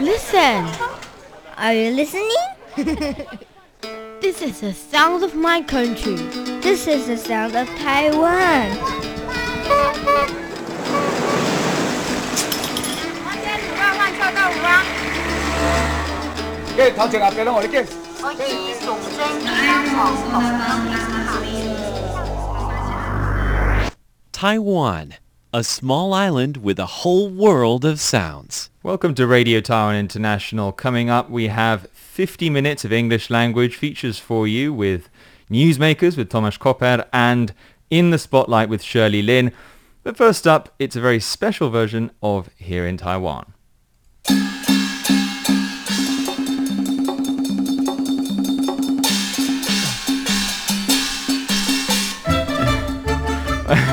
Listen! Are you listening? This is the sound of my country. This is the sound of Taiwan. 嘅头前阿伯拢我哋嘅。 Taiwan, a small island with a whole world of sounds. Welcome to Radio Taiwan International. Coming up, we have 50 minutes of English language features for you with Newsmakers with Tomasz Koper and In the Spotlight with Shirley Lin. But first up, it's a very special version of Here in Taiwan.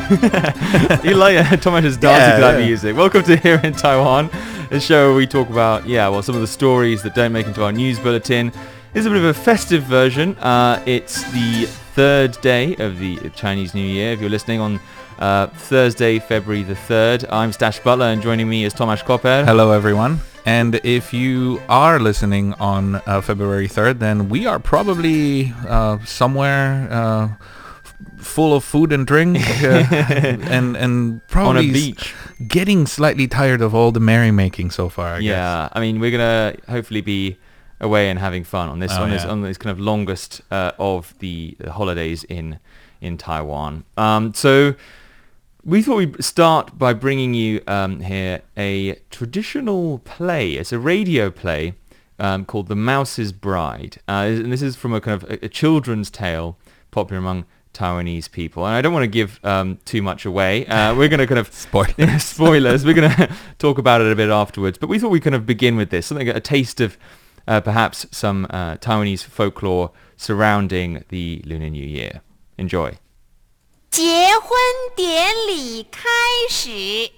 you like uh, Thomas is dancing Yeah, to that yeah. music. Welcome to Here in Taiwan, a show where we talk about, yeah, well, some of the stories that don't make into our news bulletin. Is a bit of a festive version. Uh, it's the third day of the Chinese New Year. If you're listening on uh, Thursday, February the 3rd, I'm Stash Butler and joining me is Tomasz Koper. Hello, everyone. And if you are listening on uh, February 3rd, then we are probably uh, somewhere uh, full of food and drink uh, and and probably On a beach. getting slightly tired of all the merrymaking so far, I guess. yeah, I mean, we're gonna hopefully be away and having fun on this Oh, on this yeah. on this kind of longest uh, of the holidays in in Taiwan. Um, so we thought we'd start by bringing you um, here a traditional play. It's a radio play um, called The Mouse's Bride, uh, and this is from a kind of a, a children's tale popular among Taiwanese people. And I don't want to give um, too much away. Uh, we're going to kind of Spoilers. yeah, spoilers. We're going to talk about it a bit afterwards. But we thought we'd kind of begin with this, something a taste of uh, perhaps some uh, Taiwanese folklore surrounding the Lunar New Year. Enjoy. 结婚典礼开始。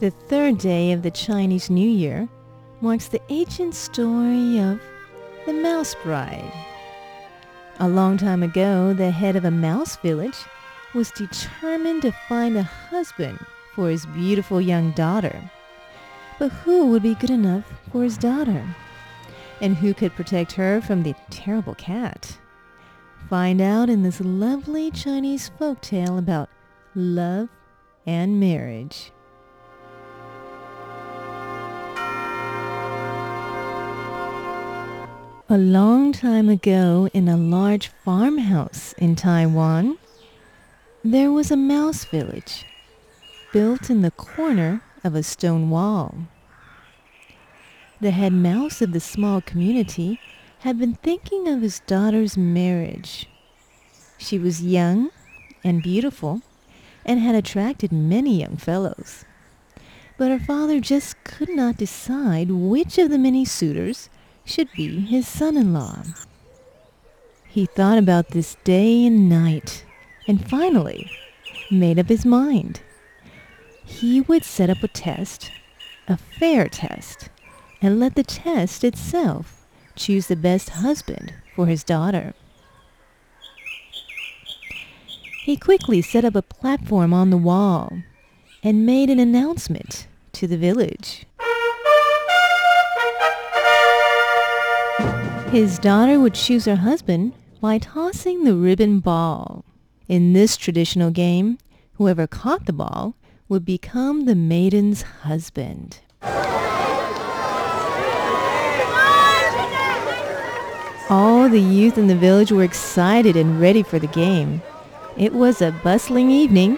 The third day of the Chinese New Year marks the ancient story of the Mouse Bride. A long time ago, the head of a mouse village was determined to find a husband for his beautiful young daughter. But who would be good enough for his daughter? And who could protect her from the terrible cat? Find out in this lovely Chinese folk tale about love and marriage. A long time ago in a large farmhouse in Taiwan, there was a mouse village built in the corner of a stone wall. The head mouse of the small community had been thinking of his daughter's marriage. She was young and beautiful and had attracted many young fellows. But her father just could not decide which of the many suitors should be his son-in-law. He thought about this day and night and finally made up his mind. He would set up a test, a fair test, and let the test itself choose the best husband for his daughter. He quickly set up a platform on the wall and made an announcement to the village. His daughter would choose her husband by tossing the ribbon ball. In this traditional game, whoever caught the ball would become the maiden's husband. All the youth in the village were excited and ready for the game. It was a bustling evening.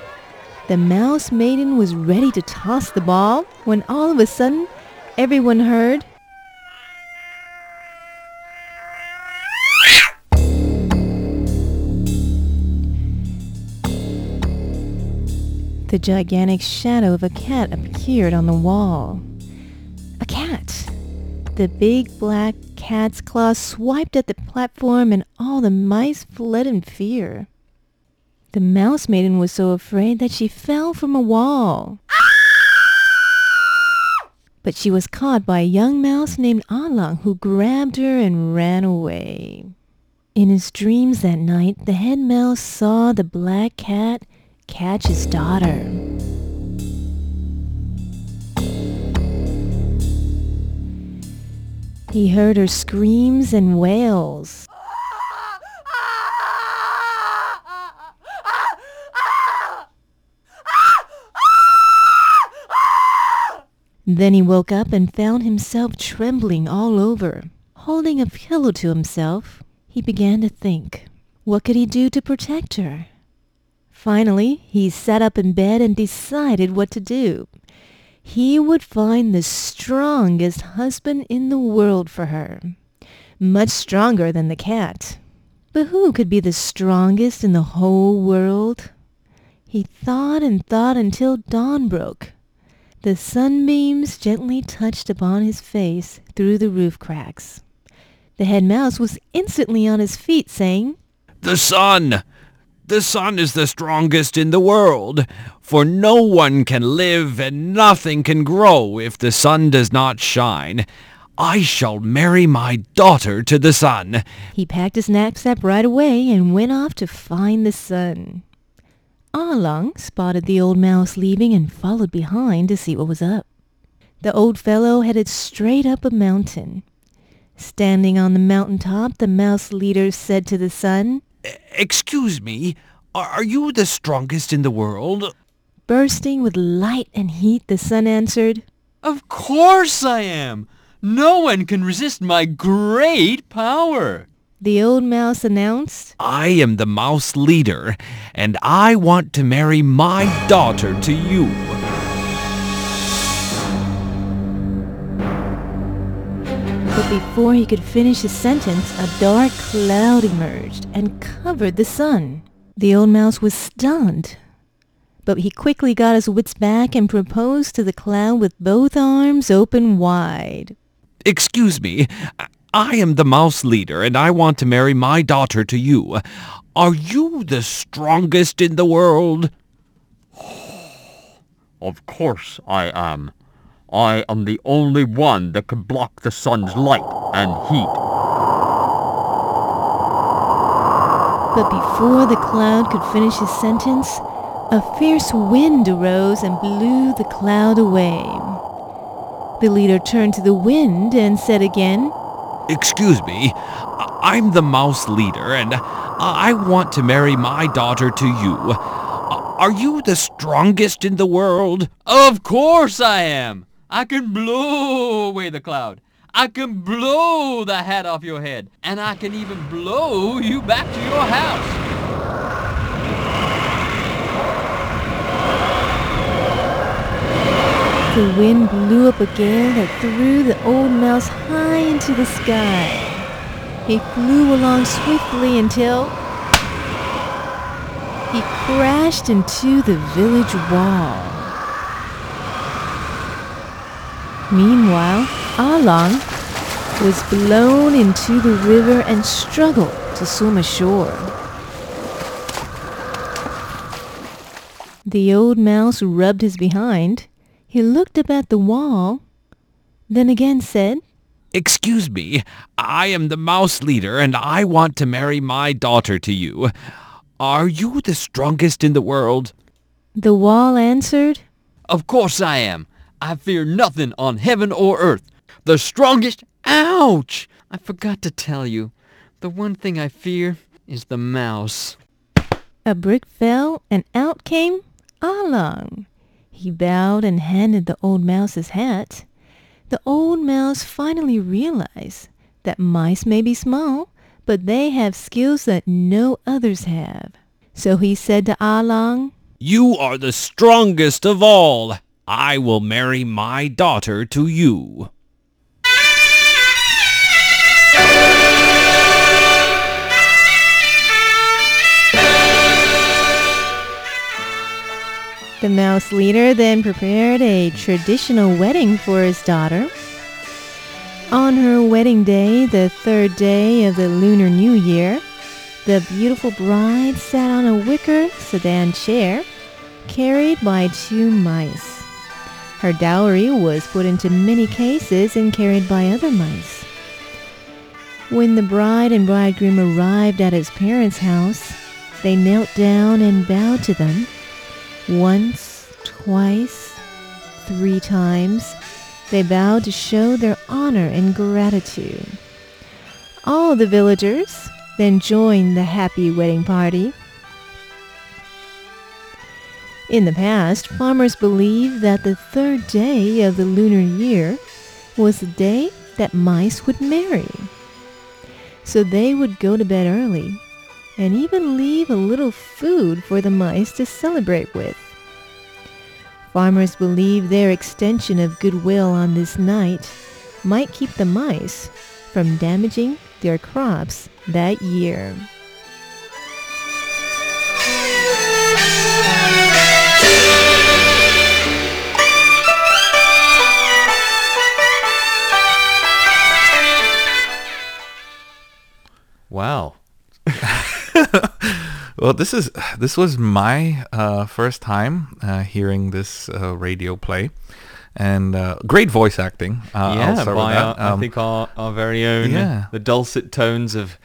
The mouse maiden was ready to toss the ball when all of a sudden everyone heard The gigantic shadow of a cat appeared on the wall. A cat! The big black cat's claw swiped at the platform and all the mice fled in fear. The mouse maiden was so afraid that she fell from a wall. But she was caught by a young mouse named Alang who grabbed her and ran away. In his dreams that night, the head mouse saw the black cat catch his daughter. He heard her screams and wails. Then he woke up and found himself trembling all over. Holding a pillow to himself, he began to think. What could he do to protect her? Finally, he sat up in bed and decided what to do. He would find the strongest husband in the world for her. Much stronger than the cat. But who could be the strongest in the whole world? He thought and thought until dawn broke. The sunbeams gently touched upon his face through the roof cracks. The head mouse was instantly on his feet, saying, The sun! The sun is the strongest in the world, for no one can live and nothing can grow if the sun does not shine. I shall marry my daughter to the sun. He packed his knapsack right away and went off to find the sun. Ah Along spotted the old mouse leaving and followed behind to see what was up. The old fellow headed straight up a mountain. Standing on the mountain top, the mouse leader said to the sun, Excuse me, are you the strongest in the world? Bursting with light and heat, the sun answered, Of course I am. No one can resist my great power. The old mouse announced, I am the mouse leader, and I want to marry my daughter to you. Before he could finish his sentence, a dark cloud emerged and covered the sun. The old mouse was stunned. But he quickly got his wits back and proposed to the cloud with both arms open wide. Excuse me, I am the mouse leader, and I want to marry my daughter to you. Are you the strongest in the world? Of course I am. I am the only one that can block the sun's light and heat. But before the cloud could finish his sentence, a fierce wind arose and blew the cloud away. The leader turned to the wind and said again, Excuse me, I'm the mouse leader, and I want to marry my daughter to you. Are you the strongest in the world? Of course I am. I can blow away the cloud. I can blow the hat off your head. And I can even blow you back to your house. The wind blew up a gale that threw the old mouse high into the sky. He flew along swiftly until he crashed into the village wall. Meanwhile, Along was blown into the river and struggled to swim ashore. The old mouse rubbed his behind. He looked up at the wall, then again said, Excuse me, I am the mouse leader, and I want to marry my daughter to you. Are you the strongest in the world? The wall answered, Of course I am. I fear nothing on heaven or earth. The strongest... Ouch! I forgot to tell you. The one thing I fear is the mouse. A brick fell, and out came Along. He bowed and handed the old mouse his hat. The old mouse finally realized that mice may be small, but they have skills that no others have. So he said to Along, You are the strongest of all. I will marry my daughter to you. The mouse leader then prepared a traditional wedding for his daughter. On her wedding day, the third day of the Lunar New Year, the beautiful bride sat on a wicker sedan chair carried by two mice. Her dowry was put into many cases and carried by other mice. When the bride and bridegroom arrived at his parents' house, they knelt down and bowed to them Once, twice, three times, they bowed to show their honor and gratitude. All the villagers then joined the happy wedding party. In the past, farmers believed that the third day of the lunar year was the day that mice would marry. So they would go to bed early and even leave a little food for the mice to celebrate with. Farmers believe their extension of goodwill on this night might keep the mice from damaging their crops that year. Wow. Well, this is this was my uh, first time uh, hearing this uh, radio play, and uh, great voice acting. Uh, yeah, by our, that. I Um, think our, our very own, yeah. the dulcet tones of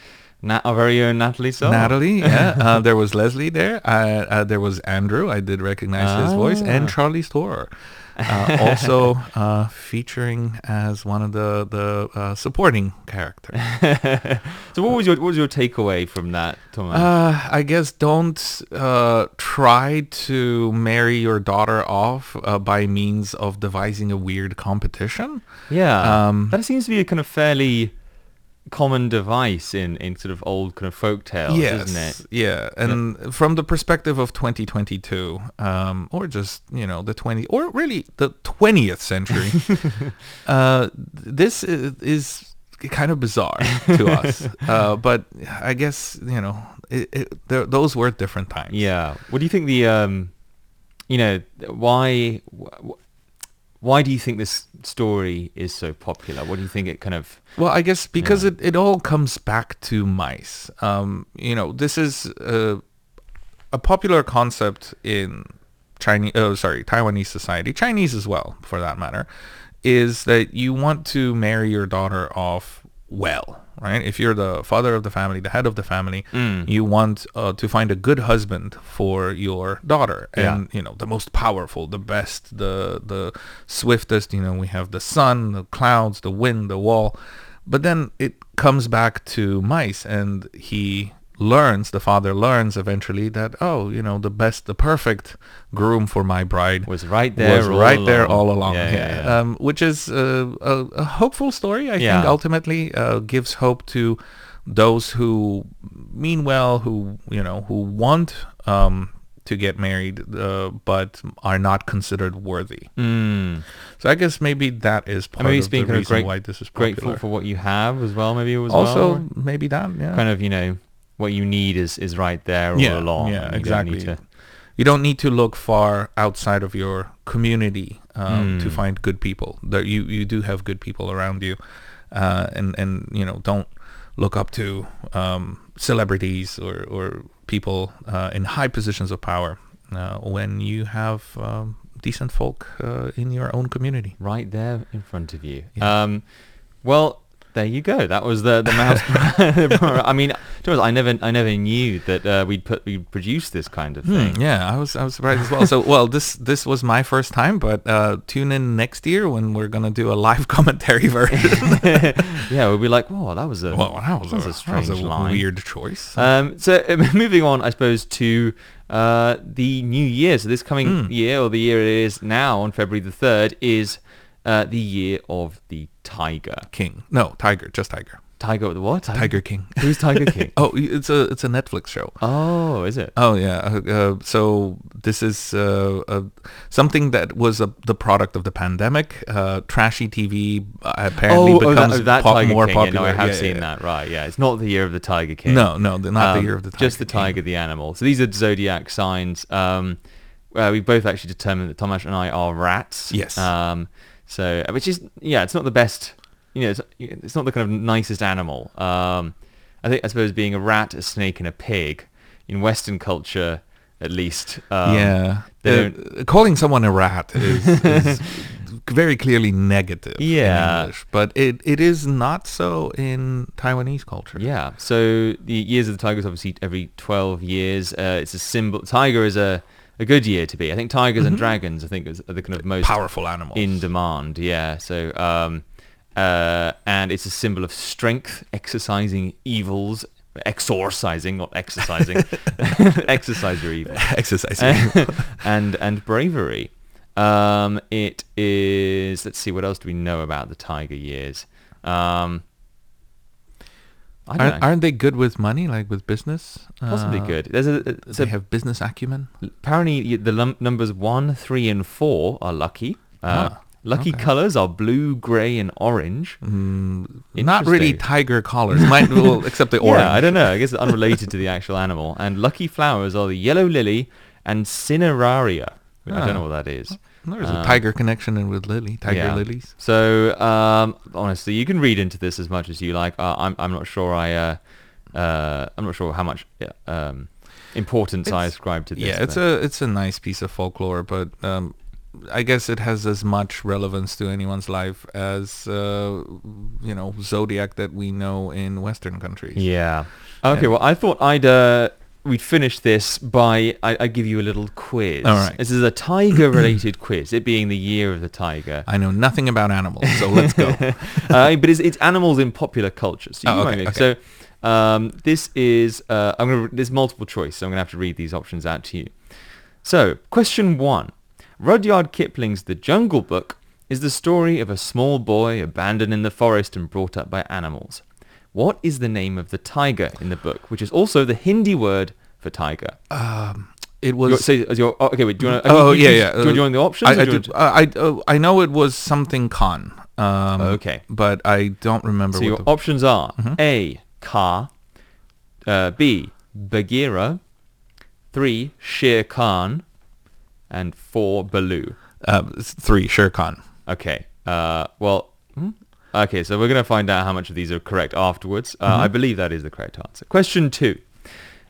Na- our very own Natalie So Natalie, yeah. uh, there was Leslie there. Uh, uh, there was Andrew. I did recognize his voice, and Ah. Charlie Storer, uh, also uh, featuring as one of the the uh, supporting characters. so what was your what was your takeaway from that, Thomas? Uh, I guess don't uh, try to marry your daughter off uh, by means of devising a weird competition. yeah, um, that seems to be a kind of fairly common device in, in sort of old kind of folk tales, isn't it? Yeah, and from the perspective of 2022, um, or just you know the 20, or really the 20th century, uh, this is, is kind of bizarre to us. Uh, but I guess you know it, it, those were different times. Yeah. What do you think the um, you know, why wh- why do you think this story is so popular? What do you think it kind of Well, I guess because it, it all comes back to mice. Um, you know, this is a, a popular concept in Chinese, oh, sorry, Taiwanese society, Chinese as well, for that matter, is that you want to marry your daughter off well, right? If you're the father of the family, the head of the family, you want uh, to find a good husband for your daughter, Yeah. and you know the most powerful, the best, the the swiftest. You know, we have the sun, the clouds, the wind, the wall. But then it comes back to mice, and he learns, the father learns eventually that oh, you know, the best, the perfect groom for my bride was right there was all right there all along. Yeah, Yeah, yeah. Um, which is uh, a, a hopeful story. I think ultimately uh, gives hope to those who mean well, who you know, who want um, to get married, uh, but are not considered worthy. Mm. So I guess maybe that is part maybe of the of reason great, why this is popular. grateful for what you have as well. Maybe as also, well. maybe that. Yeah. kind of you know what you need is is right there all yeah, along. Yeah, you exactly. Don't to, You don't need to look far outside of your community um, to Mm. find good people. There, you you do have good people around you, uh, and and you know don't look up to um, celebrities or or people uh, in high positions of power uh, when you have um, decent folk uh, in your own community. right there in front of you. Yeah. Um, well, there you go. That was the the mouse. I mean, I never I never knew that uh, we'd put we produce this kind of thing. Hmm, yeah, I was I was surprised as well. So well, this this was my first time, but uh, tune in next year when we're gonna do a live commentary version. yeah, we'll be like, whoa, that was a well, that was, that was a, a strange was a line. weird choice. Um, so uh, moving on, I suppose to uh, the new year. So this coming Mm. year, or the year it is now, on February the third, is uh, the year of the tiger. King, no, Tiger, just Tiger, Tiger the what? Tiger King. Who's Tiger King? oh, it's a it's a Netflix show. oh, is it? Oh yeah, uh, uh, so this is uh, uh, something that was a, the product of the pandemic. Uh, trashy TV uh, apparently oh, oh, that, becomes oh, that pop- Tiger more King. popular. Yeah, no, I have Yeah, seen yeah. that. Right, yeah. It's not the year of the Tiger King. No, no, the, not the Um, year of the tiger. Just the King. tiger, the animal. So these are zodiac signs. Um, we both actually determined that Tomasz and I are rats. Yes. Um, so, which is, yeah, it's not the best, you know, it's, it's not the kind of nicest animal. Um, I think, I suppose being a rat, a snake and a pig in Western culture, at least. Um, yeah, Uh, calling someone a rat is, is very clearly negative. Yeah. in English, but it, it is not so in Taiwanese culture. Yeah. So the years of the tiger is obviously every 12 years. Uh, it's a symbol. Tiger is a a good year to be. I think tigers and dragons, I think, is, are the kind of most Powerful animals. in demand. Yeah. So, um, uh, and it's a symbol of strength, exercising evils, exorcising, not exercising, exercise your evil, Exercising. and and bravery. Um, it is. Let's see. What else do we know about the tiger years? Um, aren't, aren't they good with money, like with business? Possibly Uh, good. There's a, They so have business acumen. apparently the lum- numbers one, three, and four are lucky. Uh, Ah, lucky okay. colors are blue, gray, and orange. Not really tiger collars. Might well, except the orange. Yeah, I don't know. I guess it's unrelated to the actual animal. And lucky flowers are the yellow lily and cineraria. I Ah. don't know what that is. There's Um, a tiger connection in with lily. Tiger yeah. lilies. So um, honestly, you can read into this as much as you like. Uh, I'm I'm not sure I uh, uh, I'm not sure how much um, importance I ascribe to this. Yeah, it's but- a it's a nice piece of folklore, but um, I guess it has as much relevance to anyone's life as uh, you know zodiac that we know in Western countries. Yeah. Okay. Yeah. Well, I thought I'd uh, we'd finish this by I, I give you a little quiz. All right. This is a tiger-related quiz. It being the year of the tiger. I know nothing about animals, so let's go. uh, but it's, it's animals in popular culture. So, you Oh, okay, okay. so um, this is uh, I'm gonna there's multiple choice, so I'm gonna have to read these options out to you. So question one: Rudyard Kipling's The Jungle Book is the story of a small boy abandoned in the forest and brought up by animals. What is the name of the tiger in the book, which is also the Hindi word for tiger? It Your- was. so, is your, oh, okay, wait, do you want to... oh yeah, yeah. Do you want to join the options? I, I, you uh, I, uh, I know it was something Khan. Um, Okay. But I don't remember. So what your the, Mm-hmm. options are A. Kaa, uh, B. Bagheera, three. Shere Khan, and four. Baloo. uh, three. Shere Khan. Okay. Uh, well. Okay, so we're going to find out how much of these are correct afterwards. Uh, Mm-hmm. I believe that is the correct answer. Question two.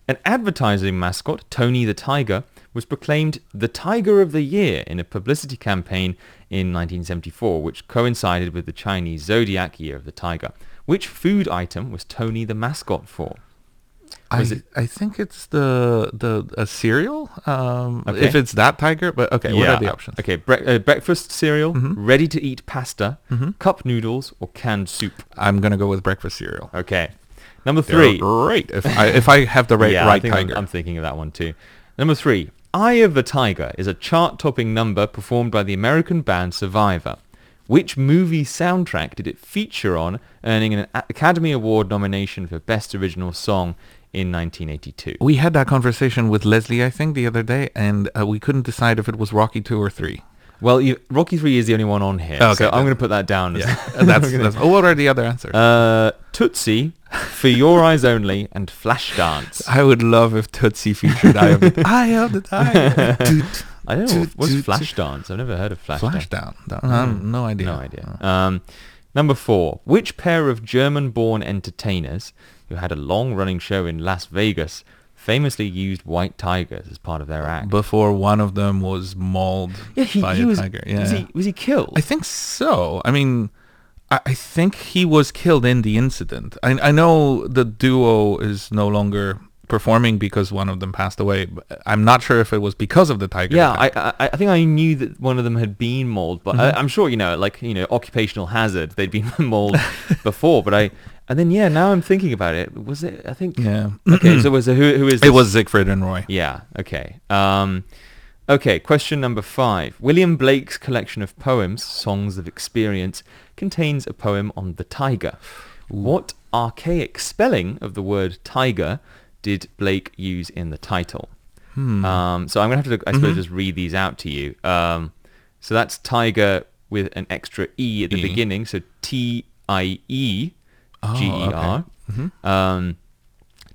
An advertising mascot, Tony the Tiger, was proclaimed the Tiger of the Year in a publicity campaign in 1974, which coincided with the Chinese zodiac year of the tiger. Which food item was Tony the mascot for? I, it- I think it's the the a cereal. Um, Okay. If it's that tiger, but okay. What are the options? Okay, bre- uh, breakfast cereal, Mm-hmm. ready-to-eat pasta, cup noodles, or canned soup. I'm gonna go with breakfast cereal. Okay. Number They're three. great. If I if I have the right yeah, I right think I'm- tiger. I'm, thinking of that one too. Number three. Eye of the Tiger is a chart-topping number performed by the American band Survivor. Which movie soundtrack did it feature on, earning an Academy Award nomination for Best Original Song in 1982? we had that conversation with Leslie, I think, the other day, and uh, we couldn't decide if it was Rocky two or three. Well, you, Rocky 3 is the only one on here, Okay, so I'm going to put that down. Yeah, that's, that's. Oh, what are the other answers? Uh, Tootsie, For Your Eyes Only, and Flashdance. I would love if Tootsie featured Eye of the Eye of the Tiger. I don't know, what's. Flashdance? I've never heard of Flashdance. Flashdown. Don't- um, no idea. No idea. Um, number four. Which pair of German-born entertainers who had a long-running show in Las Vegas famously used white tigers as part of their act? Before one of them was mauled yeah, he, by he a was. tiger. Yeah. Was he, was he killed? I think so. I mean, I, I think he was killed in the incident. I, I know the duo is no longer performing because one of them passed away. But I'm not sure if it was because of the tiger. yeah. I, I I think I knew that one of them had been mauled, but I, mm-hmm. I'm sure you know, like you know, occupational hazard. They'd been mauled before, but I and then yeah, now I'm thinking about it. Was it? I think. yeah. Okay, so was it, who who is it was Siegfried and Roy. Yeah. Okay. Um, okay. Question number five. William Blake's collection of poems, Songs of Experience, contains a poem on the tiger. What archaic spelling of the word tiger did Blake use in the title? Hmm. Um, so I'm gonna have to, I suppose, just read these out to you. Um, so that's tiger with an extra e at the E. beginning. So T I E Oh, G E R. okay. Um,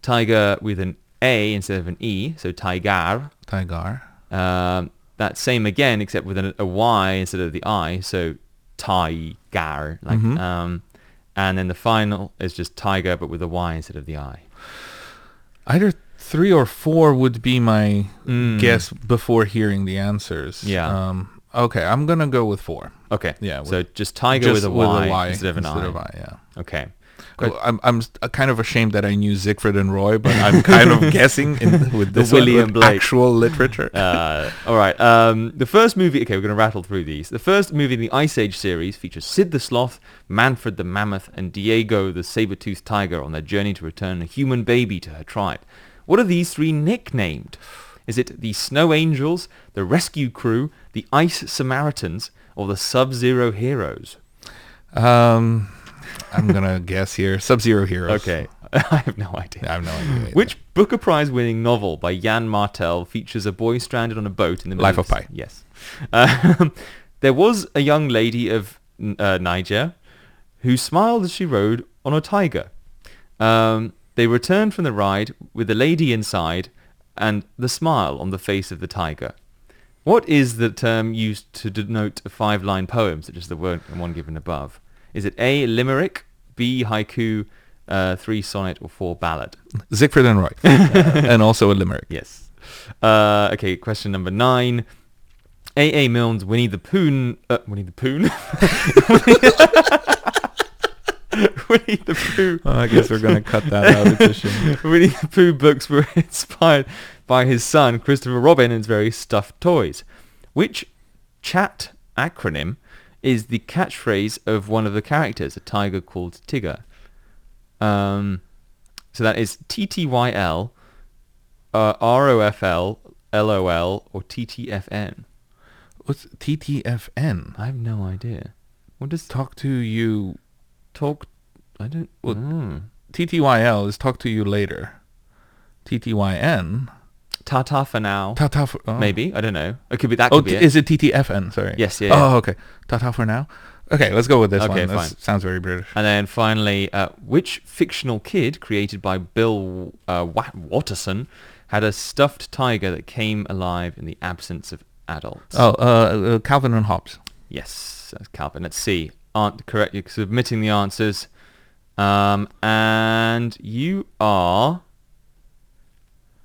tiger with an A instead of an E, so tiger. Tiger. Um, that same again, except with an, a Y instead of the I, so tiger. Like, Mhm. um, and then the final is just tiger, but with a Y instead of the I. Either three or four would be my Mm. guess before hearing the answers. Yeah. Um, okay, I'm gonna go with four. Okay. Yeah, So just tiger Just with a Y instead of an instead I. of I, yeah. Okay. I'm I'm uh, kind of ashamed that I knew Siegfried and Roy, but I'm kind of guessing in, with this one, William with Blake. actual literature. Uh, all right. Um, the first movie. Okay, we're going to rattle through these. The first movie in the Ice Age series features Sid the Sloth, Manfred the Mammoth, and Diego the saber-toothed tiger on their journey to return a human baby to her tribe. What are these three nicknamed? Is it the Snow Angels, the Rescue Crew, the Ice Samaritans, or the Sub-Zero Heroes? Um, I'm gonna guess here. Sub-Zero Heroes. Okay, I have no idea. I have no idea. either. Which Booker Prize winning novel by Yann Martel features a boy stranded on a boat in the middle Life of Pi. Yes. Um, there was a young lady of uh, Niger who smiled as she rode on a tiger. Um, they returned from the ride with the lady inside and the smile on the face of the tiger. What is the term used to denote a five-line poem, such as the word one given above? Is it A, limerick, B, haiku, uh, three sonnet, or four ballad? Siegfried and Roy, and also a limerick. Yes. Uh, okay, question number nine. A.A. Milne's Winnie the Pooh... Uh, Winnie the Pooh? Winnie the Pooh. Oh, I guess we're gonna cut that out edition. Winnie the Pooh books were inspired by his son, Christopher Robin, and his various stuffed toys. Which chat acronym is the catchphrase of one of the characters, a tiger called Tigger? Um, so that is TTYL, uh, ROFL, LOL, or TTFN. What's TTFN? I have no idea. What does Talk to you. talk? I don't. Well, mm. TTYL is talk to you later. TTYN. Ta-ta for now. Tata for oh. Maybe I don't know. It could be that. Oh, Could be t- it. is it TTFN? Sorry. Yes, yeah, yeah. Oh, okay. Tata for now. Okay, let's go with this Okay, one. This fine. sounds very British. And then finally, uh, which fictional kid created by Bill uh, Watterson had a stuffed tiger that came alive in the absence of adults? Oh, uh, uh, Calvin and Hobbes. Yes, that's Calvin. Let's see. Aren't correct. You're submitting the answers. Um, and you are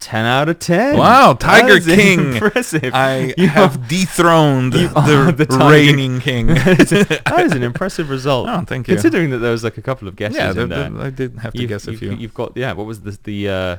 10 out of 10. Wow, Tiger That is King. Impressive. I You have dethroned you the, the reigning king. that is an impressive result. Oh, thank you. Considering that there was like a couple of guesses yeah, in there. the, I did have to guess a few. You've got yeah. What was the the uh,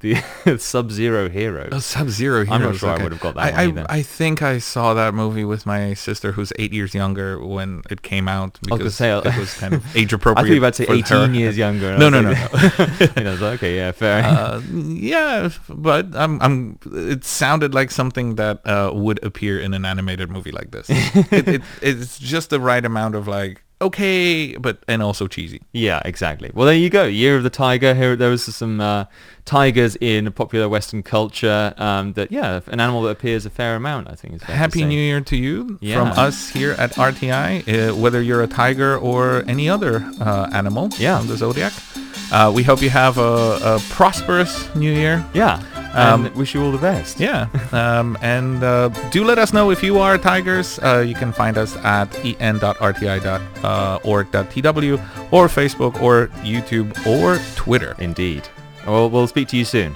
the Sub-Zero hero? Oh, Sub-Zero Hero. I'm not sure I would have got that I, one I. I think I saw that movie with my sister, who's eight years younger, when it came out I was because say, uh, it was kind of age appropriate. I thought you were about to say 18 her. years younger. No, no, no, and I was like, okay, yeah, fair. uh, yeah, but I'm, I'm. It sounded like something that uh, would appear in an animated movie like this. it, it, it's just the right amount of like okay, but and also cheesy. yeah, exactly. Well, there you go. Year of the Tiger. Here, there was some uh, tigers in popular Western culture. Um, that yeah, an animal that appears a fair amount. I think is Happy. New Year to you Yeah. from us here at RTI. Uh, whether you're a tiger or any other uh, animal Yeah. from the zodiac, uh, we hope you have a, a prosperous New Year. Yeah, Um, wish you all the best. Yeah, um, and uh, do let us know if you are tigers. Uh, you can find us at en.rti.org.tw or Facebook or YouTube or Twitter. Indeed. Well, we'll speak to you soon.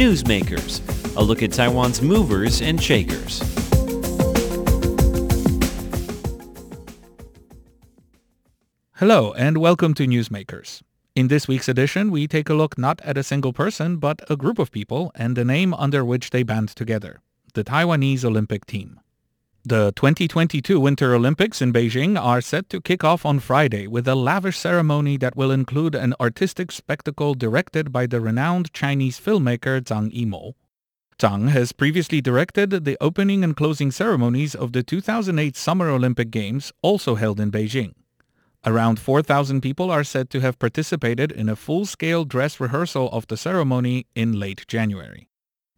Newsmakers, a look at Taiwan's movers and shakers. Hello and welcome to Newsmakers. In this week's edition, we take a look not at a single person, but a group of people and the name under which they band together, the Taiwanese Olympic team. The 2022 Winter Olympics in Beijing are set to kick off on Friday with a lavish ceremony that will include an artistic spectacle directed by the renowned Chinese filmmaker Zhang Yimou. Zhang has previously directed the opening and closing ceremonies of the 2008 Summer Olympic Games, also held in Beijing. Around 4,000 people are said to have participated in a full-scale dress rehearsal of the ceremony in late January.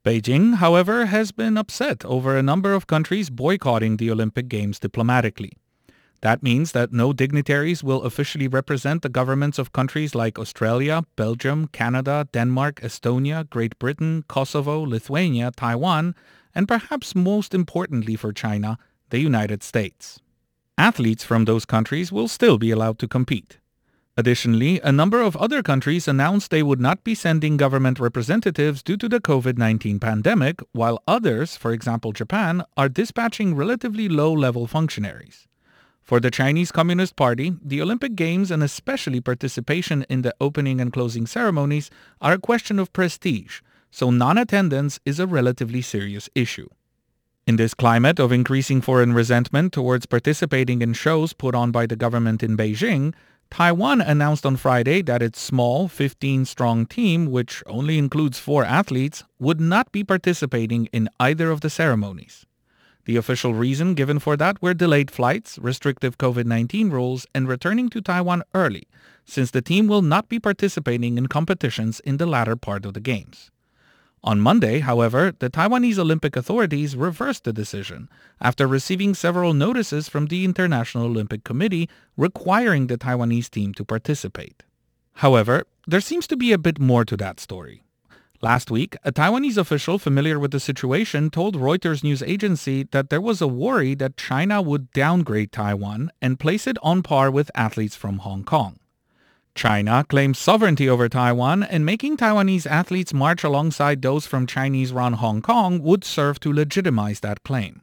Beijing, however, has been upset over a number of countries boycotting the Olympic Games diplomatically. That means that no dignitaries will officially represent the governments of countries like Australia, Belgium, Canada, Denmark, Estonia, Great Britain, Kosovo, Lithuania, Taiwan, and perhaps most importantly for China, the United States. Athletes from those countries will still be allowed to compete. Additionally, a number of other countries announced they would not be sending government representatives due to the COVID-19 pandemic, while others, for example Japan, are dispatching relatively low-level functionaries. For the Chinese Communist Party, the Olympic Games and especially participation in the opening and closing ceremonies are a question of prestige, so non-attendance is a relatively serious issue. In this climate of increasing foreign resentment towards participating in shows put on by the government in Beijing, Taiwan announced on Friday that its small 15-strong team, which only includes four athletes, would not be participating in either of the ceremonies. The official reason given for that were delayed flights, restrictive COVID-19 rules, and returning to Taiwan early, since the team will not be participating in competitions in the latter part of the Games. On Monday, however, the Taiwanese Olympic authorities reversed the decision after receiving several notices from the International Olympic Committee requiring the Taiwanese team to participate. However, there seems to be a bit more to that story. Last week, a Taiwanese official familiar with the situation told Reuters news agency that there was a worry that China would downgrade Taiwan and place it on par with athletes from Hong Kong. China claims sovereignty over Taiwan and making Taiwanese athletes march alongside those from Chinese-run Hong Kong would serve to legitimize that claim.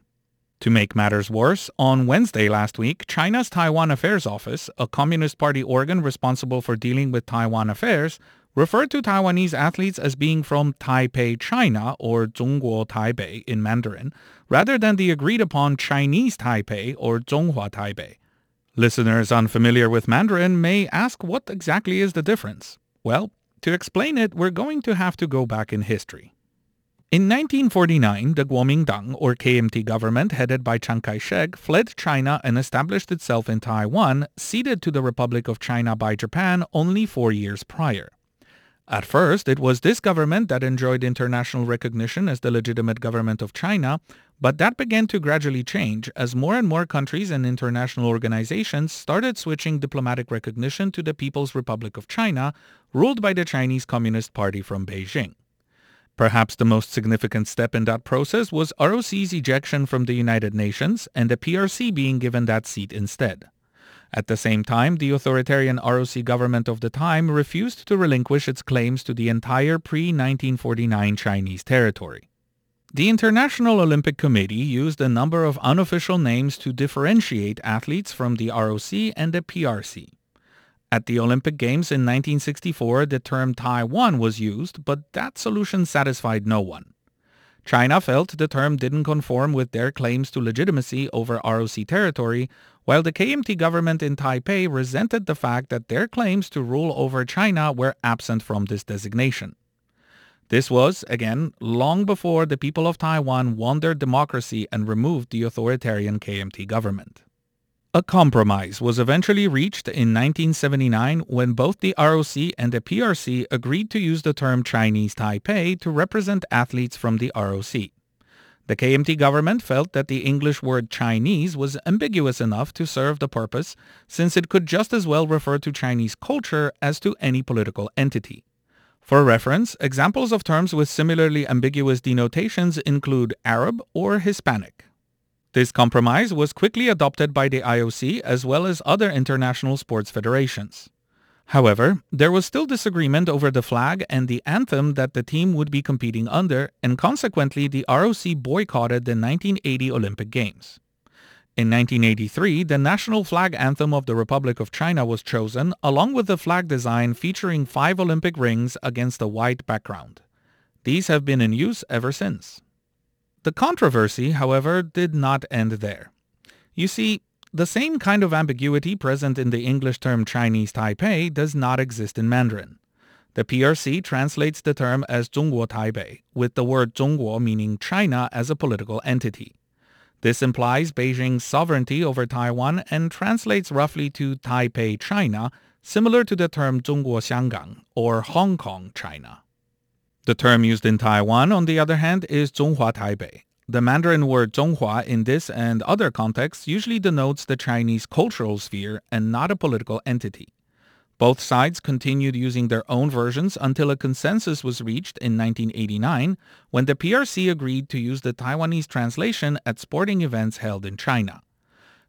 To make matters worse, on Wednesday last week, China's Taiwan Affairs Office, a Communist Party organ responsible for dealing with Taiwan affairs, referred to Taiwanese athletes as being from Taipei, China, or Zhongguo Taipei in Mandarin, rather than the agreed upon Chinese Taipei or Zhonghua Taipei. Listeners unfamiliar with Mandarin may ask what exactly is the difference. Well, to explain it, we're going to have to go back in history. In 1949, the Kuomintang or KMT government headed by Chiang Kai-shek fled China and established itself in Taiwan, ceded to the Republic of China by Japan only four years prior. At first, it was this government that enjoyed international recognition as the legitimate government of China, but that began to gradually change as more and more countries and international organizations started switching diplomatic recognition to the People's Republic of China, ruled by the Chinese Communist Party from Beijing. Perhaps the most significant step in that process was ROC's ejection from the United Nations and the PRC being given that seat instead. At the same time, the authoritarian ROC government of the time refused to relinquish its claims to the entire pre-1949 Chinese territory. The International Olympic Committee used a number of unofficial names to differentiate athletes from the ROC and the PRC. At the Olympic Games in 1964, the term Taiwan was used, but that solution satisfied no one. China felt the term didn't conform with their claims to legitimacy over ROC territory, while the KMT government in Taipei resented the fact that their claims to rule over China were absent from this designation. This was, again, long before the people of Taiwan won their democracy and removed the authoritarian KMT government. A compromise was eventually reached in 1979 when both the ROC and the PRC agreed to use the term Chinese Taipei to represent athletes from the ROC. The KMT government felt that the English word Chinese was ambiguous enough to serve the purpose since it could just as well refer to Chinese culture as to any political entity. For reference, examples of terms with similarly ambiguous denotations include Arab or Hispanic. This compromise was quickly adopted by the IOC as well as other international sports federations. However, there was still disagreement over the flag and the anthem that the team would be competing under, and consequently the ROC boycotted the 1980 Olympic Games. In 1983, the national flag anthem of the Republic of China was chosen, along with the flag design featuring five Olympic rings against a white background. These have been in use ever since. The controversy, however, did not end there. You see, the same kind of ambiguity present in the English term Chinese Taipei does not exist in Mandarin. The PRC translates the term as 中国台北, with the word 中国meaning China as a political entity. This implies Beijing's sovereignty over Taiwan and translates roughly to Taipei, China, similar to the term 中国香港 or Hong Kong, China. The term used in Taiwan, on the other hand, is Zhonghua Taipei. The Mandarin word Zhonghua in this and other contexts usually denotes the Chinese cultural sphere and not a political entity. Both sides continued using their own versions until a consensus was reached in 1989 when the PRC agreed to use the Taiwanese translation at sporting events held in China.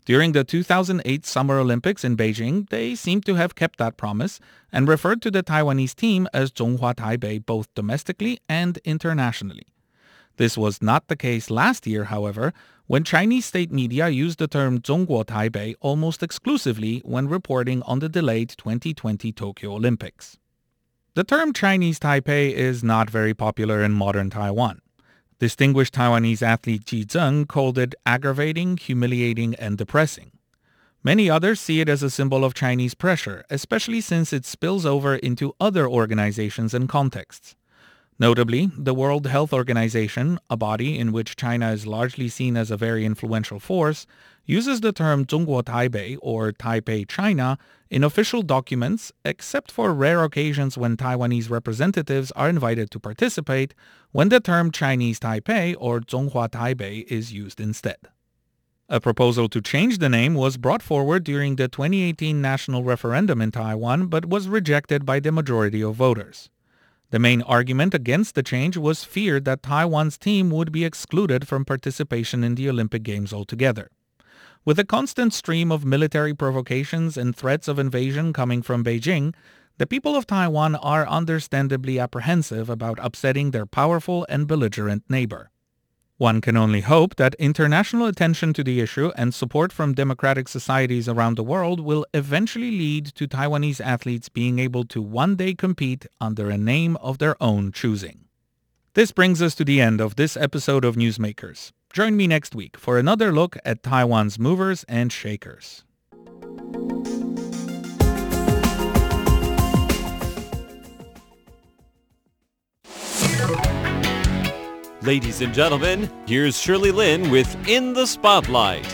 During the 2008 Summer Olympics in Beijing, they seem to have kept that promise and referred to the Taiwanese team as Zhonghua Taipei both domestically and internationally. This was not the case last year, however, when Chinese state media used the term Zhongguo Taipei almost exclusively when reporting on the delayed 2020 Tokyo Olympics. The term Chinese Taipei is not very popular in modern Taiwan. Distinguished Taiwanese athlete Ji Zheng called it aggravating, humiliating, and depressing. Many others see it as a symbol of Chinese pressure, especially since it spills over into other organizations and contexts. Notably, the World Health Organization, a body in which China is largely seen as a very influential force, uses the term Zhongguo Taipei or Taipei China in official documents except for rare occasions when Taiwanese representatives are invited to participate when the term Chinese Taipei or Zhonghua Taipei is used instead. A proposal to change the name was brought forward during the 2018 national referendum in Taiwan but was rejected by the majority of voters. The main argument against the change was fear that Taiwan's team would be excluded from participation in the Olympic Games altogether. With a constant stream of military provocations and threats of invasion coming from Beijing, the people of Taiwan are understandably apprehensive about upsetting their powerful and belligerent neighbor. One can only hope that international attention to the issue and support from democratic societies around the world will eventually lead to Taiwanese athletes being able to one day compete under a name of their own choosing. This brings us to the end of this episode of Newsmakers. Join me next week for another look at Taiwan's movers and shakers. Ladies and gentlemen, here's Shirley Lin with In the Spotlight.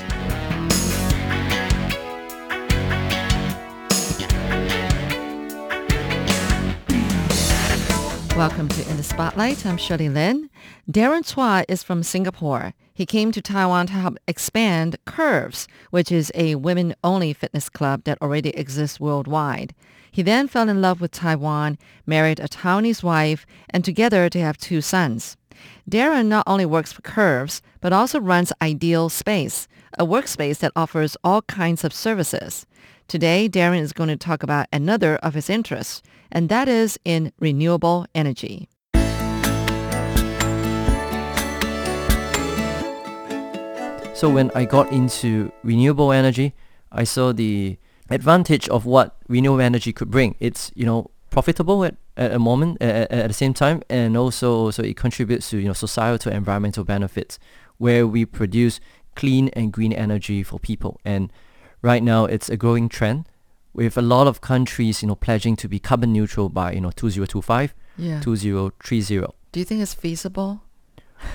Welcome to In the Spotlight. I'm Shirley Lin. Darren Chua is from Singapore. He came to Taiwan to help expand Curves, which is a women-only fitness club that already exists worldwide. He then fell in love with Taiwan, married a Taiwanese wife, and together they have two sons. Darren not only works for Curves, but also runs Ideal Space, a workspace that offers all kinds of services. Today, Darren is going to talk about another of his interests, and that is in renewable energy. So when I got into renewable energy, I saw the advantage of what renewable energy could bring. It's, you know, profitable at, at a moment at, at the same time and also so it contributes to you know societal environmental benefits where we produce clean and green energy for people and right now it's a growing trend with a lot of countries you know pledging to be carbon neutral by you know 2025 Yeah. 2030 Do you think it's feasible?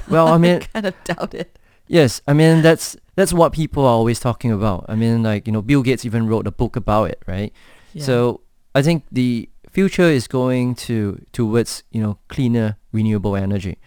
well i mean I kind of doubt it. Yes, I mean that's that's what people are always talking about. I mean, like you know, Bill Gates even wrote a book about it, right? Yeah. So I think the future is going to towards you know cleaner renewable energy,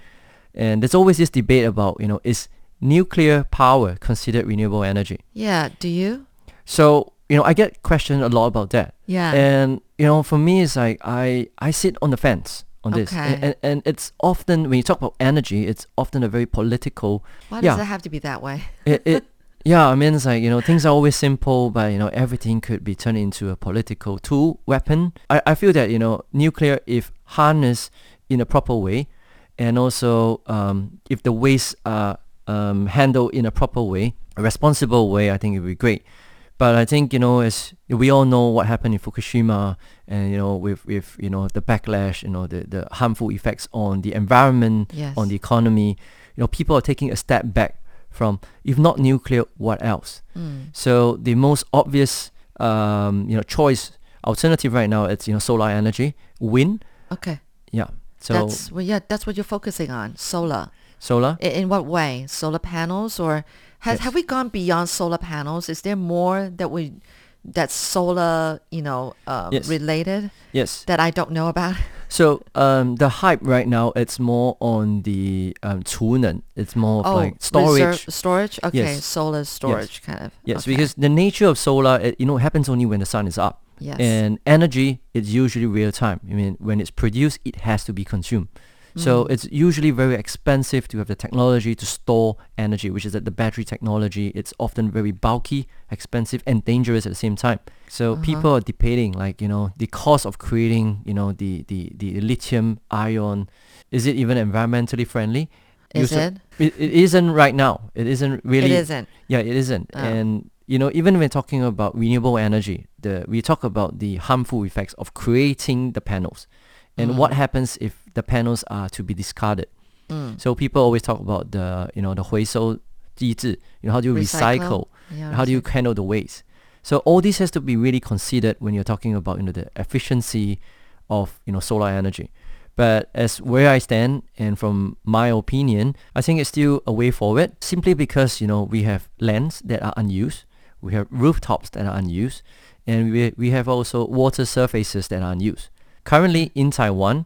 and there's always this debate about you know is nuclear power considered renewable energy? Yeah, do you? So you know, I get questioned a lot about that. Yeah. And you know, for me, it's like I I sit on the fence on this, Okay. and, and and it's often when you talk about energy, it's often a very political. Why yeah, does it have to be that way? it, it Yeah, I mean, it's like, you know, things are always simple, but, you know, everything could be turned into a political tool, weapon. I, I feel that, you know, nuclear, if harnessed in a proper way, and also um, if the waste are um, handled in a proper way, a responsible way, I think it would be great. But I think, you know, as we all know what happened in Fukushima and, you know, with, with you know, the backlash, you know, the, the harmful effects on the environment, Yes. on the economy, you know, people are taking a step back from, if not nuclear, what else? Mm. So the most obvious, um, you know, choice alternative right now it's you know solar energy, wind. Okay. Yeah. So that's well, yeah, that's what you're focusing on. Solar. solar. I- In what way? Solar panels, or has Yes. have we gone beyond solar panels? Is there more that we that's solar, you know, um, Yes. related Yes. that I don't know about? So um, the hype right now it's more on the um, 储能. It's more oh, like storage. reserve- storage. Okay, Yes. solar storage kind of. Yes, okay. because the nature of solar, it, you know, happens only when the sun is up. Yes. And energy is usually real time. I mean, when it's produced, it has to be consumed. So Mm. it's usually very expensive to have the technology to store energy, which is that the battery technology. It's often very bulky, expensive, and dangerous at the same time. So Uh-huh. people are debating, like you know, the cost of creating, you know, the the the lithium ion. Is it even environmentally friendly? Is Use- it? It, it isn't right now. It isn't really. It isn't. Yeah, it isn't. Oh. And you know, even when talking about renewable energy, the we talk about the harmful effects of creating the panels, and what Mm. happens if the panels are to be discarded. Mm. So people always talk about the you know the 回收机制. You know, how do you Recycle. recycle? Yeah, how do you recycle. handle the waste? So all this has to be really considered when you're talking about you know the efficiency of you know solar energy. But as where I stand and from my opinion, I think it's still a way forward simply because you know we have lands that are unused, we have rooftops that are unused, and we we have also water surfaces that are unused. Currently in Taiwan,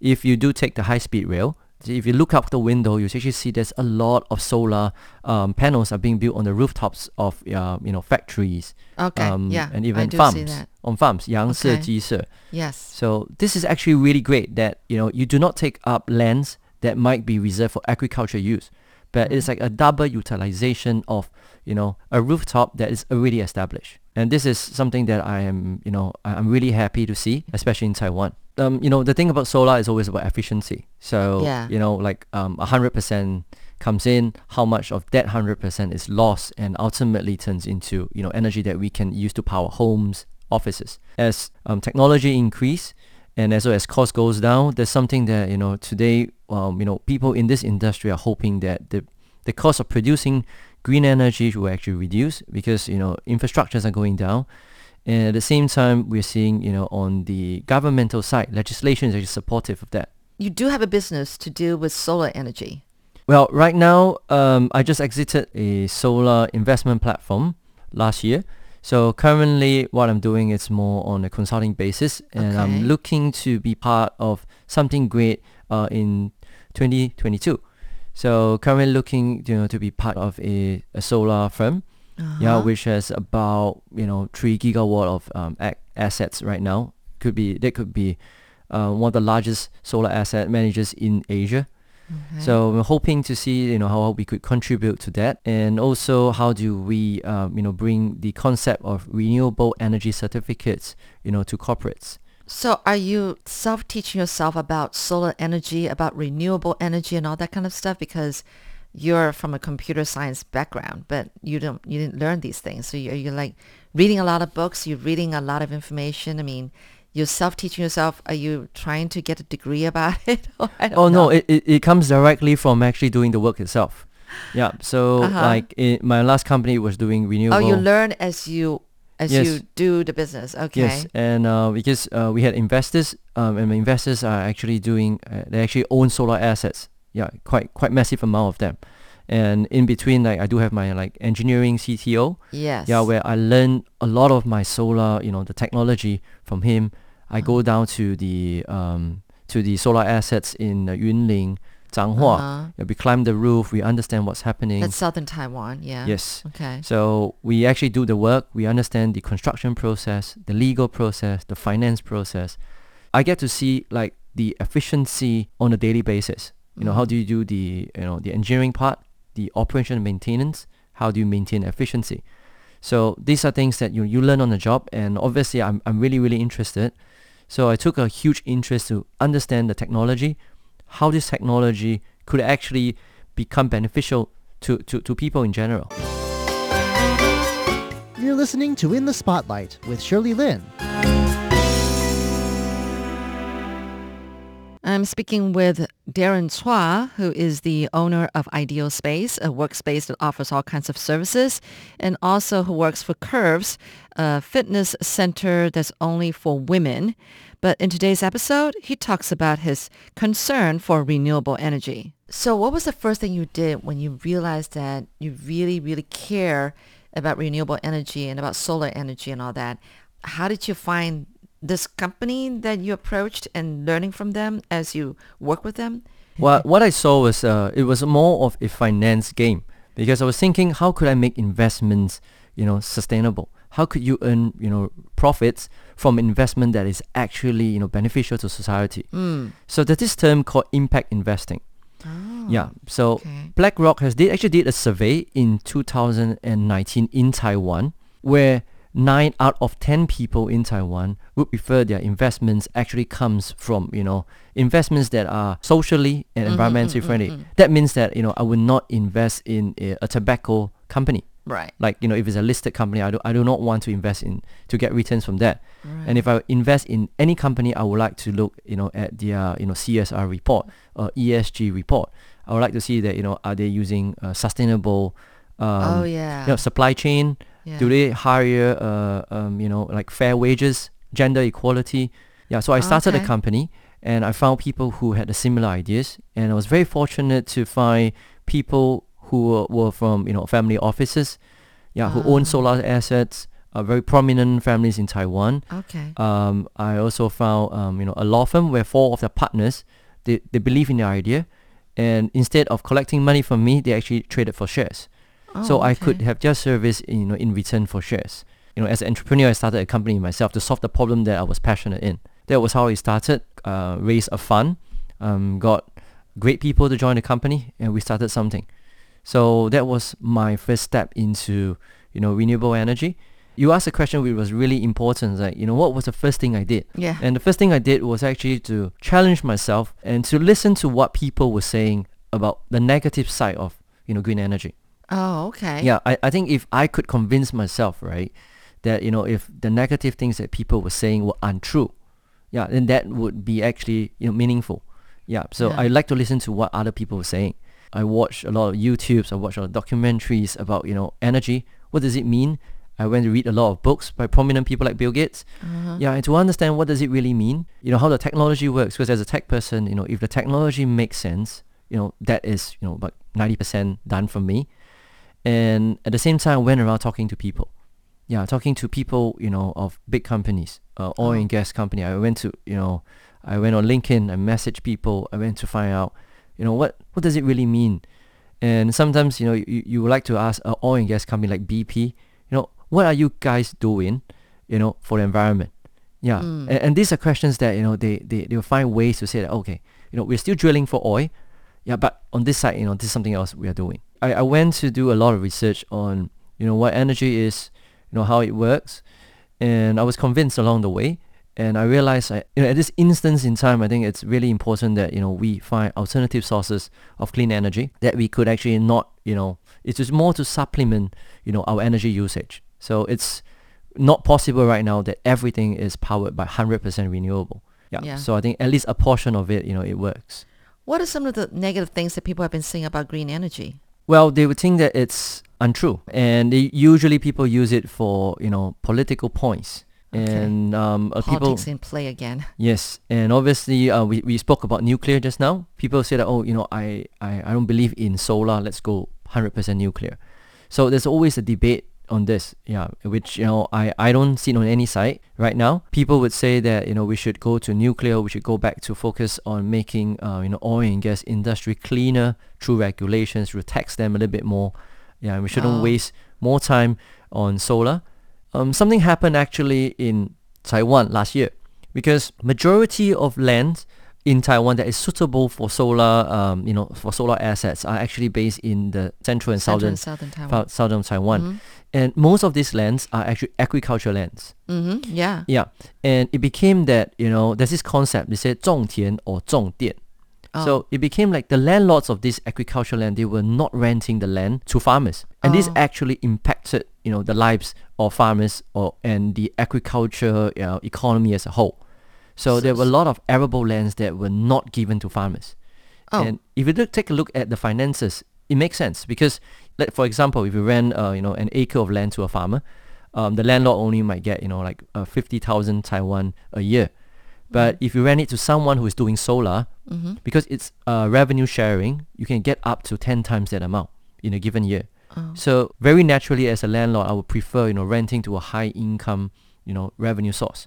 if you do take the high-speed rail, if you look out the window, you actually see there's a lot of solar um, panels are being built on the rooftops of uh, you know factories, okay, um, yeah, and even farms on farms, Yangse okay. Jise. Yes. So this is actually really great that you know you do not take up lands that might be reserved for agriculture use but it's like a double utilization of you know a rooftop that is already established. And this is something that I am you know I'm really happy to see, especially in Taiwan. Um, you know the thing about solar is always about efficiency. So Yeah. you know like um, 100% comes in, how much of that 100% is lost and ultimately turns into, you know, energy that we can use to power homes, offices. As um, technology increase and as well as cost goes down, there's something that, you know, today, um, you know, people in this industry are hoping that the, the cost of producing green energy will actually reduce because, you know, infrastructures are going down. And at the same time, we're seeing, you know, on the governmental side, legislation is actually supportive of that. You do have a business to deal with solar energy. Well, right now, um, I just exited a solar investment platform last year. So currently, what I'm doing is more on a consulting basis, and Okay. I'm looking to be part of something great uh, in 2022. So currently looking, you know, to be part of a, a solar firm, yeah, Uh-huh. which has about you know three gigawatt of um, ac- assets right now. Could be that could be uh, one of the largest solar asset managers in Asia. So we're hoping to see, you know, how we could contribute to that, and also how do we, um, you know, bring the concept of renewable energy certificates, you know, to corporates. So are you self-teaching yourself about solar energy, about renewable energy and all that kind of stuff because you're from a computer science background, but you don't you didn't learn these things. So you're, you're like reading a lot of books, you're reading a lot of information. I mean, you're self-teaching yourself. Are you trying to get a degree about it? Oh know. no, it, it, it comes directly from actually doing the work itself. Yeah. So Uh-huh. like in my last company was doing renewable. Oh, you learn as you as Yes. you do the business. Okay. Yes, and uh, because uh, we had investors, um, and the investors are actually doing, uh, they actually own solar assets. Yeah, quite quite massive amount of them. And in between, like I do have my like engineering CTO. Yes. Yeah, where I learn a lot of my solar, you know, the technology from him. I go down to the um to the solar assets in uh, Yunlin, Zhanghua. Uh-huh. Yeah, we climb the roof. We understand what's happening. That's southern Taiwan. Yeah. Yes. Okay. So we actually do the work. We understand the construction process, the legal process, the finance process. I get to see like the efficiency on a daily basis. You know, how Mm. do you do the you know the engineering part, the operation and maintenance? How do you maintain efficiency? So these are things that you you learn on the job, and obviously I'm I'm really really interested. So I took a huge interest to understand the technology, how this technology could actually become beneficial to, to, to people in general. You're listening to In the Spotlight with Shirley Lin. I'm speaking with Darren Chua, who is the owner of Ideal Space, a workspace that offers all kinds of services, and also who works for Curves, a fitness center that's only for women. But in today's episode, he talks about his concern for renewable energy. So what was the first thing you did when you realized that you really, really care about renewable energy and about solar energy and all that? How did you find this company that you approached and learning from them as you work with them? Well, what I saw was uh, it was more of a finance game because I was thinking, how could I make investments, you know, sustainable? How could you earn, you know, profits from investment that is actually, you know, beneficial to society? Mm. So there's this term called impact investing. Oh, yeah. So okay. BlackRock has did actually did a survey in 2019 in Taiwan where nine out of ten people in Taiwan would prefer their investments actually comes from you know investments that are socially and Mhm, environmentally mm, mm, friendly. mm. That means that you know I would not invest in a, a tobacco company. Right. Like you know if it's a listed company, I do I do not want to invest in to get returns from that. Right. And if I invest in any company, I would like to look you know at their you know CSR report or ESG report. I would like to see that you know are they using uh, sustainable um, Oh, yeah. you know, supply chain? Do they hire uh, um, you know like fair wages, gender equality? Yeah, so I started a company and I found people who had the similar ideas and I was very fortunate to find people who were, from you know family offices, yeah, who own Ah. solar assets, uh, very prominent families in Taiwan. Okay. Um, I also found um, you know a law firm where four of the partners they, they believe in the idea, and instead of collecting money from me, they actually traded for shares. So Oh, I could have just service in, you know in return for shares. You know, as an entrepreneur, I started a company myself to solve the problem that I was passionate in. That was how it started. Uh, raised a fund, um, got great people to join the company, and we started something. So that was my first step into you know renewable energy. You asked a question which was really important, like you know what was the first thing I did? Yeah. And the first thing I did was actually to challenge myself and to listen to what people were saying about the negative side of you know green energy. Oh, okay. Yeah, I, I think if I could convince myself, right, that you know if the negative things that people were saying were untrue, yeah, then that would be actually you know meaningful. Yeah, so Yeah. I like to listen to what other people were saying. I watch a lot of YouTubes. I watch a lot of documentaries about you know energy. What does it mean? I went to read a lot of books by prominent people like Bill Gates. Uh-huh. Yeah, and to understand what does it really mean, you know, how the technology works. Because as a tech person, you know, if the technology makes sense, you know, that is, you know, about 90% done for me. And at the same time, I went around talking to people. Yeah, talking to people, you know, of big companies, uh, oil and gas company. I went to, you know, I went on LinkedIn, I messaged people, I went to find out, you know, what, what does it really mean? And sometimes, you know, you, you would like to ask an oil and gas company like BP, you know, what are you guys doing, you know, for the environment? Yeah. Mm. And, and these are questions that, you know, they, they, they'll find ways to say that, okay, you know, we're still drilling for oil. Yeah, but on this side, you know, this is something else we are doing. I, I went to do a lot of research on, you know, what energy is, you know, how it works. And I was convinced along the way. And I realized, I, you know, at this instance in time, I think it's really important that, you know, we find alternative sources of clean energy that we could actually not, you know, it's just more to supplement, you know, our energy usage. So it's not possible right now that everything is powered by 100% renewable. Yeah. Yeah. So I think at least a portion of it, you know, it works. What are some of the negative things that people have been saying about green energy? Well, they would think that it's untrue, and they, usually people use it for you know political points. And um, uh, people Politics in play again. Yes, and obviously uh, we, we spoke about nuclear just now. People say that, oh, you know, I, I, I don't believe in solar, let's go 100% nuclear. So there's always a debate on this, yeah, which, you know, I, I don't see it on any side right now. People would say that, you know, we should go to nuclear, we should go back to focus on making, uh, you know, oil and gas industry cleaner through regulations, through tax them a little bit more. Yeah, and we shouldn't Oh. waste more time on solar. Um, something happened actually in Taiwan last year because majority of land in Taiwan that is suitable for solar, um, you know, for solar assets are actually based in the central and central southern, and southern Taiwan. Southern Taiwan. Mm-hmm. And most of these lands are actually agricultural lands. Mm-hmm. Yeah. Yeah. And it became that, you know, there's this concept, they say 种田 or 种电. Oh. So it became like the landlords of this agricultural land, they were not renting the land to farmers. And oh. this actually impacted, you know, the lives of farmers or, and the agriculture you know, economy as a whole. So, there were a lot of arable lands that were not given to farmers. Oh. And if you look, take a look at the finances, it makes sense because, like for example, if you rent, uh, you know, an acre of land to a farmer, um, the landlord only might get, you know, like uh, fifty thousand Taiwan a year. But if you rent it to someone who is doing solar, Mhm. because it's uh, revenue sharing, you can get up to ten times that amount in a given year. Oh. So very naturally, as a landlord, I would prefer, you know, renting to a high income, you know, revenue source,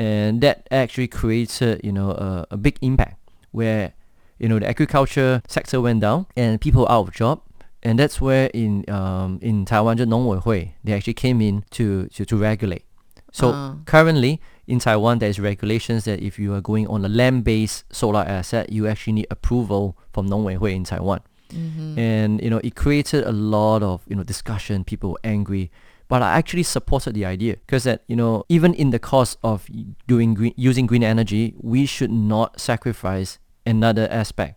and that actually created you know a, a big impact where you know the agriculture sector went down and people out of job and that's where in um, in Taiwan the Nongweihui they actually came in to to, to regulate so uh. currently in Taiwan there is regulations that if you are going on a land-based solar asset you actually need approval from Nongweihui in Taiwan mm-hmm. and you know it created a lot of you know discussion people were angry but I actually supported the idea because that you know even in the cost of doing green, using green energy, we should not sacrifice another aspect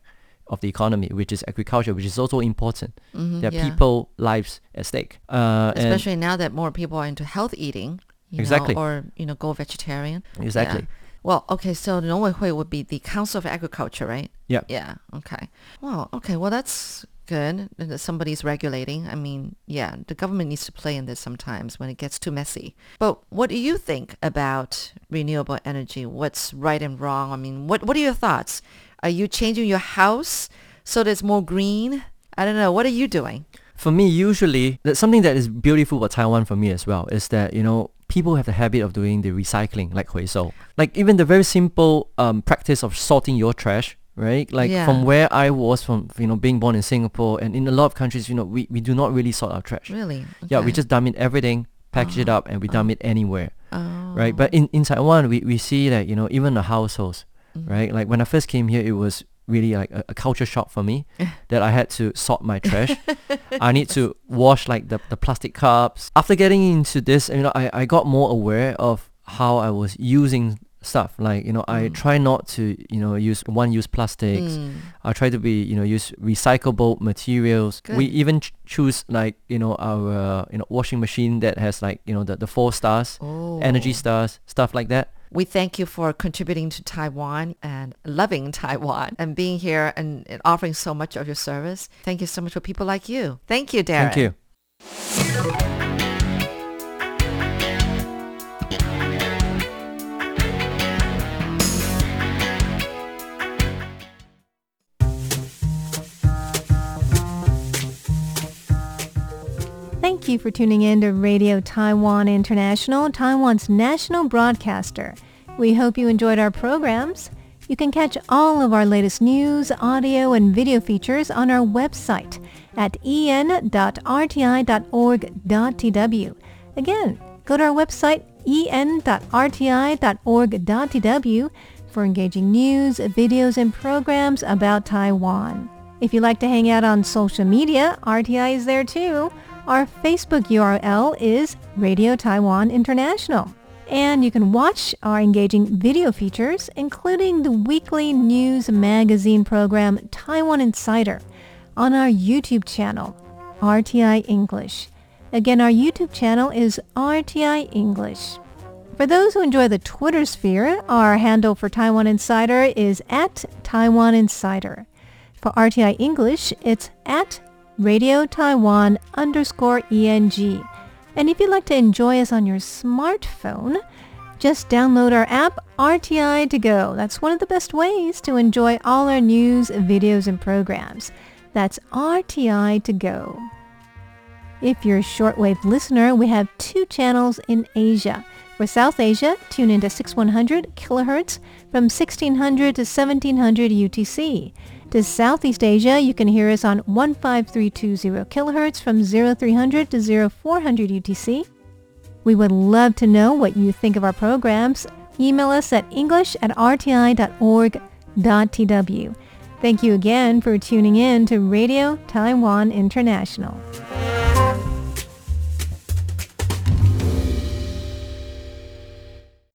of the economy, which is agriculture, which is also important. Mhm, there are yeah. people lives at stake. Uh, and- Especially now that more people are into health eating. You Exactly. Know, or, you know, go vegetarian. Exactly. Yeah. Well, okay, so the Nongweihui would be the Council of Agriculture, right? Yeah. Yeah, okay. Well, okay, well, that's good somebody's regulating. I mean, yeah, the government needs to play in this sometimes when it gets too messy. But what do you think about renewable energy? What's right and wrong? I mean, what, what are your thoughts? Are you changing your house so that it's more green? I don't know. What are you doing? For me, usually, that's something that is beautiful about Taiwan for me as well is that, you know, people have the habit of doing the recycling, like 回收. Like even the very simple um, practice of sorting your trash, right? Like Yeah. from where I was from, you know, being born in Singapore and in a lot of countries, you know, we, we do not really sort our trash. Really? Yeah, we just dump it everything, package it up and we dump it anywhere. Oh. Right? But in, in Taiwan, we, we see that, you know, even the households, Mm-hmm. right? Like when I first came here, it was really like a, a culture shock for me that I had to sort my trash. I need to wash like the, the plastic cups. After getting into this, you know, I, I got more aware of how I was using stuff. Like, you know, I try not to, you know, use one-use plastics. Mm. I try to be, you know, use recyclable materials. We even ch- choose like, you know, our, uh, you know, washing machine that has like, you know, the, the four stars, energy Oh. stars, stuff like that. We thank you for contributing to Taiwan and loving Taiwan and being here and, and offering so much of your service. Thank you so much for people like you. Thank you, Darren. Thank you. Thank you for tuning in to Radio Taiwan International, Taiwan's national broadcaster. We hope you enjoyed our programs. You can catch all of our latest news, audio, and video features on our website at en.rti.org.tw. Again, go to our website en.rti.org.tw for engaging news, videos, and programs about Taiwan. If you'd like to hang out on social media, RTI is there too. Our Facebook URL is Radio Taiwan International. And you can watch our engaging video features, including the weekly news magazine program Taiwan Insider, on our YouTube channel, RTI English. Again, our YouTube channel is RTI English. For those who enjoy the Twitter sphere, our handle for Taiwan Insider is at Taiwan Insider. For RTI English, it's at Radio Taiwan underscore ENG. And if you'd like to enjoy us on your smartphone, just download our app, RTI to go. That's one of the best ways to enjoy all our news, videos, and programs. That's RTI to go. If you're a shortwave listener, we have two channels in Asia. For South Asia, tune into 6100 kilohertz from 1600 to 1700 UTC. To Southeast Asia, you can hear us on 15320 kHz from 0300 to 0400 UTC. We would love to know what you think of our programs. Email us at english at rti.org.tw. Thank you again for tuning in to Radio Taiwan International.